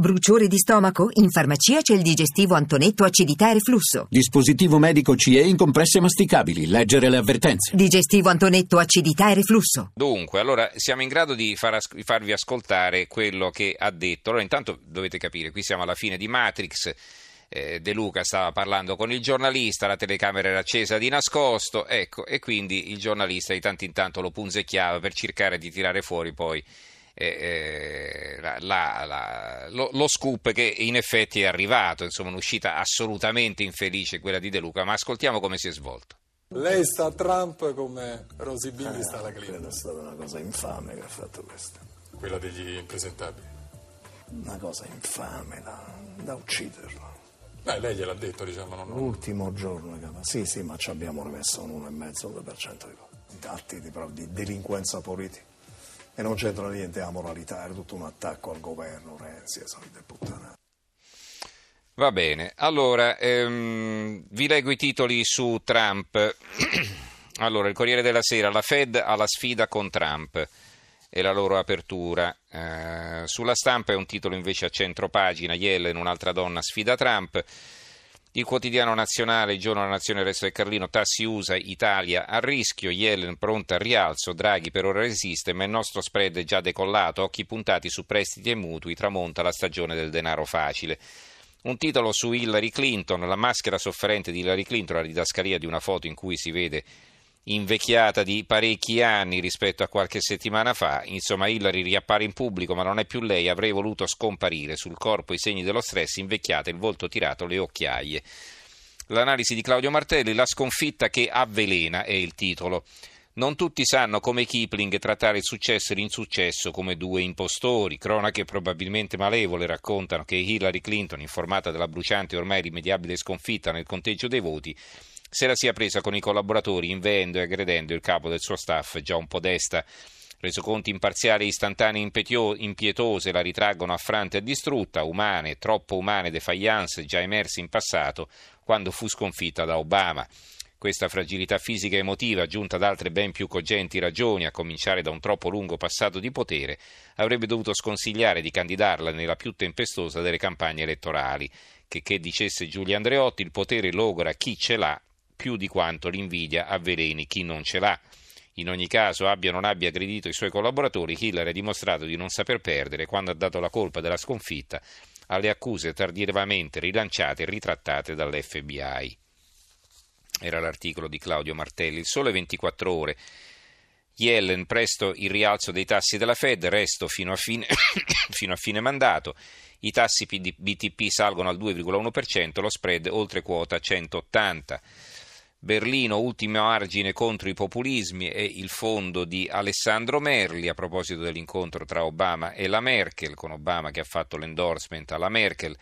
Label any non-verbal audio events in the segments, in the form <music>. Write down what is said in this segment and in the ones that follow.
Bruciore di stomaco? In farmacia c'è il digestivo Antonetto acidità e reflusso. Dispositivo medico CE in compresse masticabili. Leggere le avvertenze. Digestivo Antonetto acidità e reflusso. Dunque, allora siamo in grado di far as- farvi ascoltare quello che ha detto. Allora, intanto dovete capire, qui siamo alla fine di Matrix. Eh, De Luca stava parlando con il giornalista, la telecamera era accesa di nascosto, ecco, e quindi il giornalista di tanto in tanto lo punzecchiava per cercare di tirare fuori poi eh, la, la, lo, lo, scoop che in effetti è arrivato, insomma un'uscita assolutamente infelice quella di De Luca, ma ascoltiamo come si è svolto. Lei sta a Trump come Rosy Bindi eh, sta alla Clinton. È stata una cosa infame che ha fatto questo. Quella degli impresentabili. Una cosa infame da, da ucciderlo. Beh, lei gliel'ha detto, diciamo. Non... L'ultimo giorno, sì, sì, ma ci abbiamo rimesso un 1,5-2% di atti di, di delinquenza politica. E non c'entra niente la moralità, era tutto un attacco al governo, Renzi e solite puttanate. Va bene, allora ehm, vi leggo i titoli su Trump. <clears throat> allora, il Corriere della Sera, la Fed ha la sfida con Trump e la loro apertura. Eh, sulla stampa è un titolo invece a centro pagina, Yellen, un'altra donna sfida Trump. Il quotidiano nazionale, il giorno della nazione, il resto del Carlino, tassi USA, Italia a rischio, Yellen pronta al rialzo, Draghi per ora resiste, ma il nostro spread è già decollato, occhi puntati su prestiti e mutui, tramonta la stagione del denaro facile. Un titolo su Hillary Clinton, la maschera sofferente di Hillary Clinton, la didascalia di una foto in cui si vede invecchiata di parecchi anni rispetto a qualche settimana fa. Insomma, Hillary riappare in pubblico, ma non è più lei. Avrei voluto scomparire. Sul corpo i segni dello stress, invecchiata, il volto tirato, le occhiaie. L'analisi di Claudio Martelli, la sconfitta che avvelena è il titolo. Non tutti sanno come Kipling trattare il successo e l'insuccesso come due impostori. Cronache probabilmente malevole raccontano che Hillary Clinton, informata della bruciante e ormai irrimediabile sconfitta nel conteggio dei voti, se la sia presa con i collaboratori, inveendo e aggredendo il capo del suo staff, già un po' desta. Resoconti imparziali istantanee impietose la ritraggono affrante e distrutta, umane, troppo umane defiance già emerse in passato quando fu sconfitta da Obama. Questa fragilità fisica e emotiva, aggiunta ad altre ben più cogenti ragioni, a cominciare da un troppo lungo passato di potere, avrebbe dovuto sconsigliare di candidarla nella più tempestosa delle campagne elettorali. Che, che dicesse Giulia Andreotti, il potere logora chi ce l'ha più di quanto l'invidia avveleni chi non ce l'ha. In ogni caso, abbia o non abbia aggredito i suoi collaboratori, Hillary ha dimostrato di non saper perdere quando ha dato la colpa della sconfitta alle accuse tardivamente rilanciate e ritrattate dall'FBI. Era l'articolo di Claudio Martelli. Il sole 24 ore. Yellen, presto il rialzo dei tassi della Fed, resto fino a fine, <coughs> fino a fine mandato. I tassi BTP salgono al 2,1%, lo spread oltre quota 180. Berlino, ultimo argine contro i populismi e il fondo di Alessandro Merli a proposito dell'incontro tra Obama e la Merkel, con Obama che ha fatto l'endorsement alla Merkel,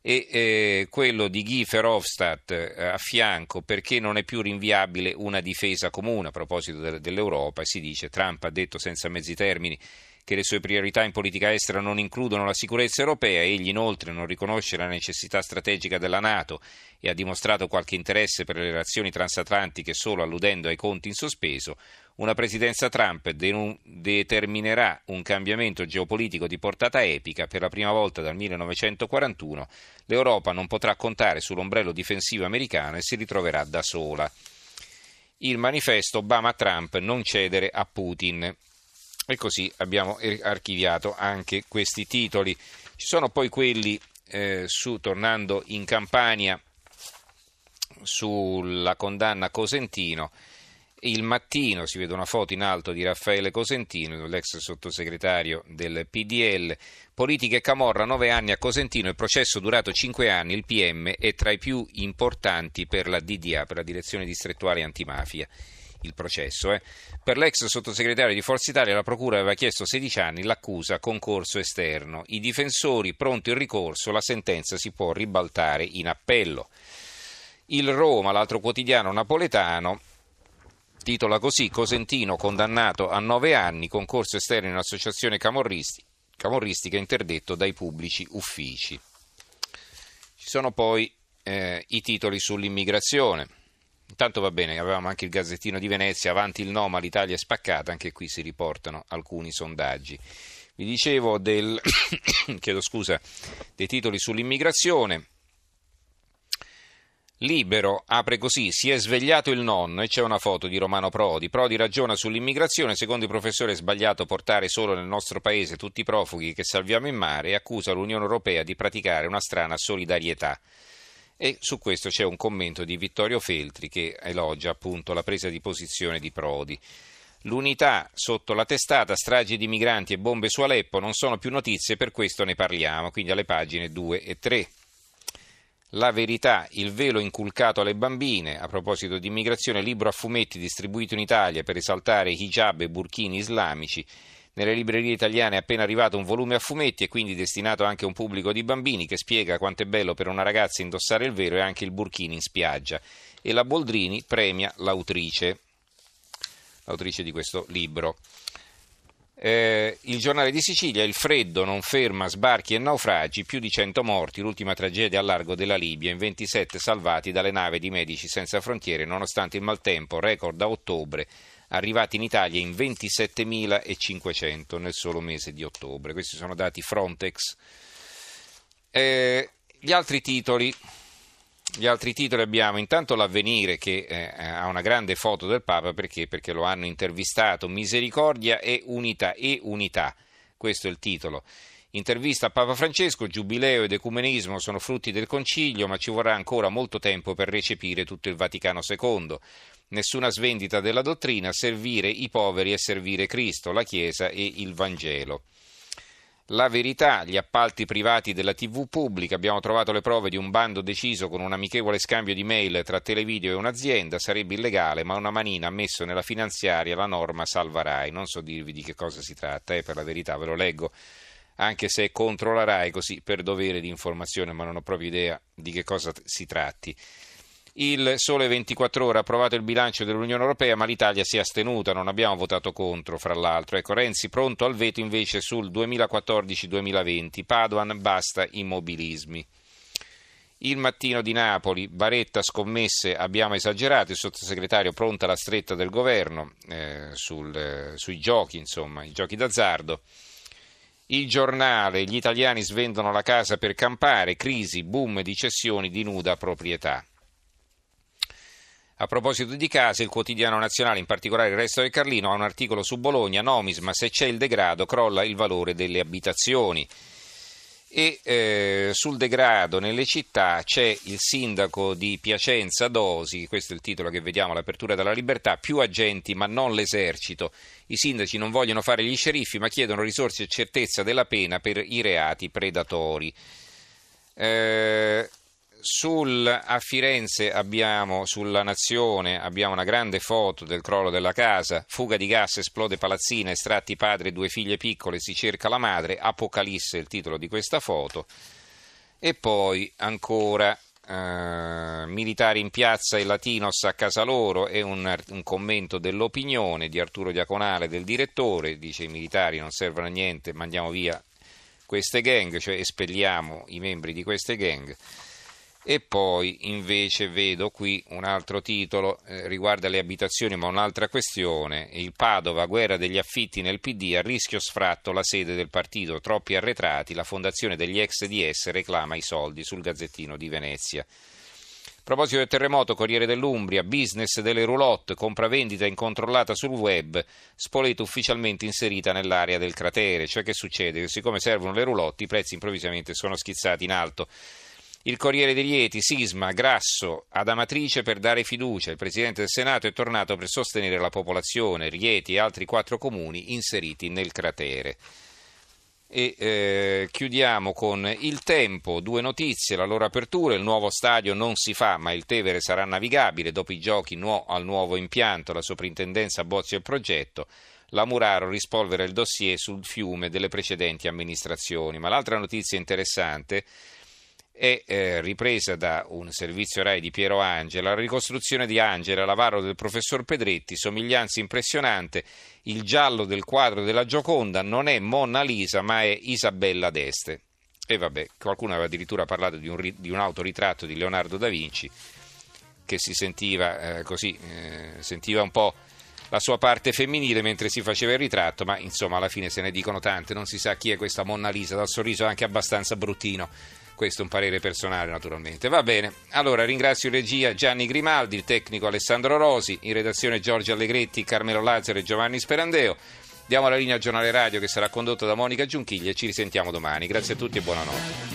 e eh, quello di Guy Verhofstadt eh, a fianco perché non è più rinviabile una difesa comune? A proposito de- dell'Europa e si dice Trump ha detto senza mezzi termini che le sue priorità in politica estera non includono la sicurezza europea, egli inoltre non riconosce la necessità strategica della Nato e ha dimostrato qualche interesse per le relazioni transatlantiche solo alludendo ai conti in sospeso, una presidenza Trump de- determinerà un cambiamento geopolitico di portata epica. Per la prima volta dal 1941 l'Europa non potrà contare sull'ombrello difensivo americano e si ritroverà da sola. Il manifesto Obama-Trump non cedere a Putin. E così abbiamo archiviato anche questi titoli. Ci sono poi quelli eh, su, tornando in Campania, sulla condanna Cosentino. Il mattino si vede una foto in alto di Raffaele Cosentino, l'ex sottosegretario del PDL. Politica e Camorra, nove anni a Cosentino, il processo durato cinque anni, il PM è tra i più importanti per la DDA, per la Direzione Distrettuale Antimafia il processo. Eh. Per l'ex sottosegretario di Forza Italia la Procura aveva chiesto 16 anni, l'accusa concorso esterno. I difensori pronto il ricorso, la sentenza si può ribaltare in appello. Il Roma, l'altro quotidiano napoletano, titola così Cosentino condannato a 9 anni, concorso esterno in associazione camorristi, camorristica interdetto dai pubblici uffici. Ci sono poi eh, i titoli sull'immigrazione. Intanto va bene, avevamo anche il Gazzettino di Venezia, avanti il no, ma l'Italia è spaccata, anche qui si riportano alcuni sondaggi. Vi dicevo del, <coughs> chiedo scusa, dei titoli sull'immigrazione. Libero apre così, si è svegliato il nonno e c'è una foto di Romano Prodi. Prodi ragiona sull'immigrazione, secondo il professore è sbagliato portare solo nel nostro paese tutti i profughi che salviamo in mare e accusa l'Unione Europea di praticare una strana solidarietà. E su questo c'è un commento di Vittorio Feltri che elogia appunto la presa di posizione di Prodi. L'unità sotto la testata, stragi di migranti e bombe su Aleppo non sono più notizie, per questo ne parliamo, quindi alle pagine 2 e 3. La verità, il velo inculcato alle bambine, a proposito di immigrazione, libro a fumetti distribuito in Italia per esaltare hijab e burkini islamici. Nelle librerie italiane è appena arrivato un volume a fumetti e quindi destinato anche a un pubblico di bambini che spiega quanto è bello per una ragazza indossare il velo e anche il burkini in spiaggia. E la Boldrini premia l'autrice, l'autrice di questo libro. Eh, il giornale di Sicilia, il freddo non ferma sbarchi e naufragi, più di 100 morti, l'ultima tragedia a largo della Libia, in 27 salvati dalle navi di Medici Senza Frontiere, nonostante il maltempo, record a ottobre, arrivati in Italia in 27.500 nel solo mese di ottobre. Questi sono dati Frontex. Eh, gli altri titoli gli altri titoli abbiamo intanto l'avvenire che eh, ha una grande foto del Papa perché? perché lo hanno intervistato, misericordia e unità, e unità, questo è il titolo. Intervista a Papa Francesco, giubileo ed ecumenismo sono frutti del concilio, ma ci vorrà ancora molto tempo per recepire tutto il Vaticano II. Nessuna svendita della dottrina, servire i poveri e servire Cristo, la Chiesa e il Vangelo. La verità, gli appalti privati della TV pubblica, abbiamo trovato le prove di un bando deciso con un amichevole scambio di mail tra Televideo e un'azienda, sarebbe illegale, ma una manina ha messo nella finanziaria la norma salva Rai. Non so dirvi di che cosa si tratta, eh, per la verità ve lo leggo, anche se è contro la Rai, così per dovere di informazione, ma non ho proprio idea di che cosa si tratti. Il Sole 24 Ore ha approvato il bilancio dell'Unione Europea, ma l'Italia si è astenuta, non abbiamo votato contro, fra l'altro. Ecco, Renzi pronto al veto invece sul 2014-2020. Padoan basta immobilismi. Il mattino di Napoli, Baretta scommesse, abbiamo esagerato, il sottosegretario pronta la stretta del governo eh, sul, eh, sui giochi, insomma, i giochi d'azzardo. Il giornale, gli italiani svendono la casa per campare, crisi, boom di cessioni di nuda proprietà. A proposito di case, il quotidiano nazionale, in particolare il Resto del Carlino, ha un articolo su Bologna, Nomisma, se c'è il degrado crolla il valore delle abitazioni. E eh, sul degrado nelle città c'è il sindaco di Piacenza Dosi, questo è il titolo che vediamo all'apertura della libertà, più agenti ma non l'esercito. I sindaci non vogliono fare gli sceriffi ma chiedono risorse e certezza della pena per i reati predatori. Eh, sul, a Firenze abbiamo, sulla Nazione, abbiamo una grande foto del crollo della casa, fuga di gas, esplode palazzina, estratti padre e due figlie piccole, si cerca la madre, Apocalisse è il titolo di questa foto. E poi ancora eh, militari in piazza e latinos a casa loro è un, un, commento dell'opinione di Arturo Diaconale, del direttore, dice i militari non servono a niente, mandiamo via queste gang, cioè espelliamo i membri di queste gang. E poi invece vedo qui un altro titolo, eh, riguarda le abitazioni ma un'altra questione, il Padova, guerra degli affitti nel PD, a rischio sfratto la sede del partito, troppi arretrati, la fondazione degli ex DS reclama i soldi sul Gazzettino di Venezia. A proposito del terremoto, Corriere dell'Umbria, business delle roulotte, compravendita incontrollata sul web, Spoleto ufficialmente inserita nell'area del cratere. Cioè che succede? Che siccome servono le roulotte i prezzi improvvisamente sono schizzati in alto. Il Corriere dei Rieti, Sisma, Grasso, ad Amatrice per dare fiducia. Il Presidente del Senato è tornato per sostenere la popolazione, Rieti e altri quattro comuni inseriti nel cratere. E eh, chiudiamo con il tempo, due notizie, la loro apertura, il nuovo stadio non si fa ma il Tevere sarà navigabile dopo i giochi nuo- al nuovo impianto, la soprintendenza bozza il progetto, la Muraro rispolvera il dossier sul fiume delle precedenti amministrazioni. Ma l'altra notizia interessante è eh, ripresa da un servizio RAI di Piero Angela, la ricostruzione di Angela, l'avaro del professor Pedretti, somiglianza impressionante, il giallo del quadro della Gioconda non è Monna Lisa ma è Isabella d'Este. E vabbè, qualcuno aveva addirittura parlato di un, di un autoritratto di Leonardo da Vinci che si sentiva eh, così, eh, sentiva un po' la sua parte femminile mentre si faceva il ritratto, ma insomma alla fine se ne dicono tante, non si sa chi è questa Monna Lisa, dal sorriso anche abbastanza bruttino. Questo è un parere personale naturalmente. Va bene, allora ringrazio in regia Gianni Grimaldi, il tecnico Alessandro Rosi, in redazione Giorgio Allegretti, Carmelo Lazzaro e Giovanni Sperandeo. Diamo la linea al giornale radio che sarà condotto da Monica Giunchiglia e ci risentiamo domani. Grazie a tutti e buonanotte.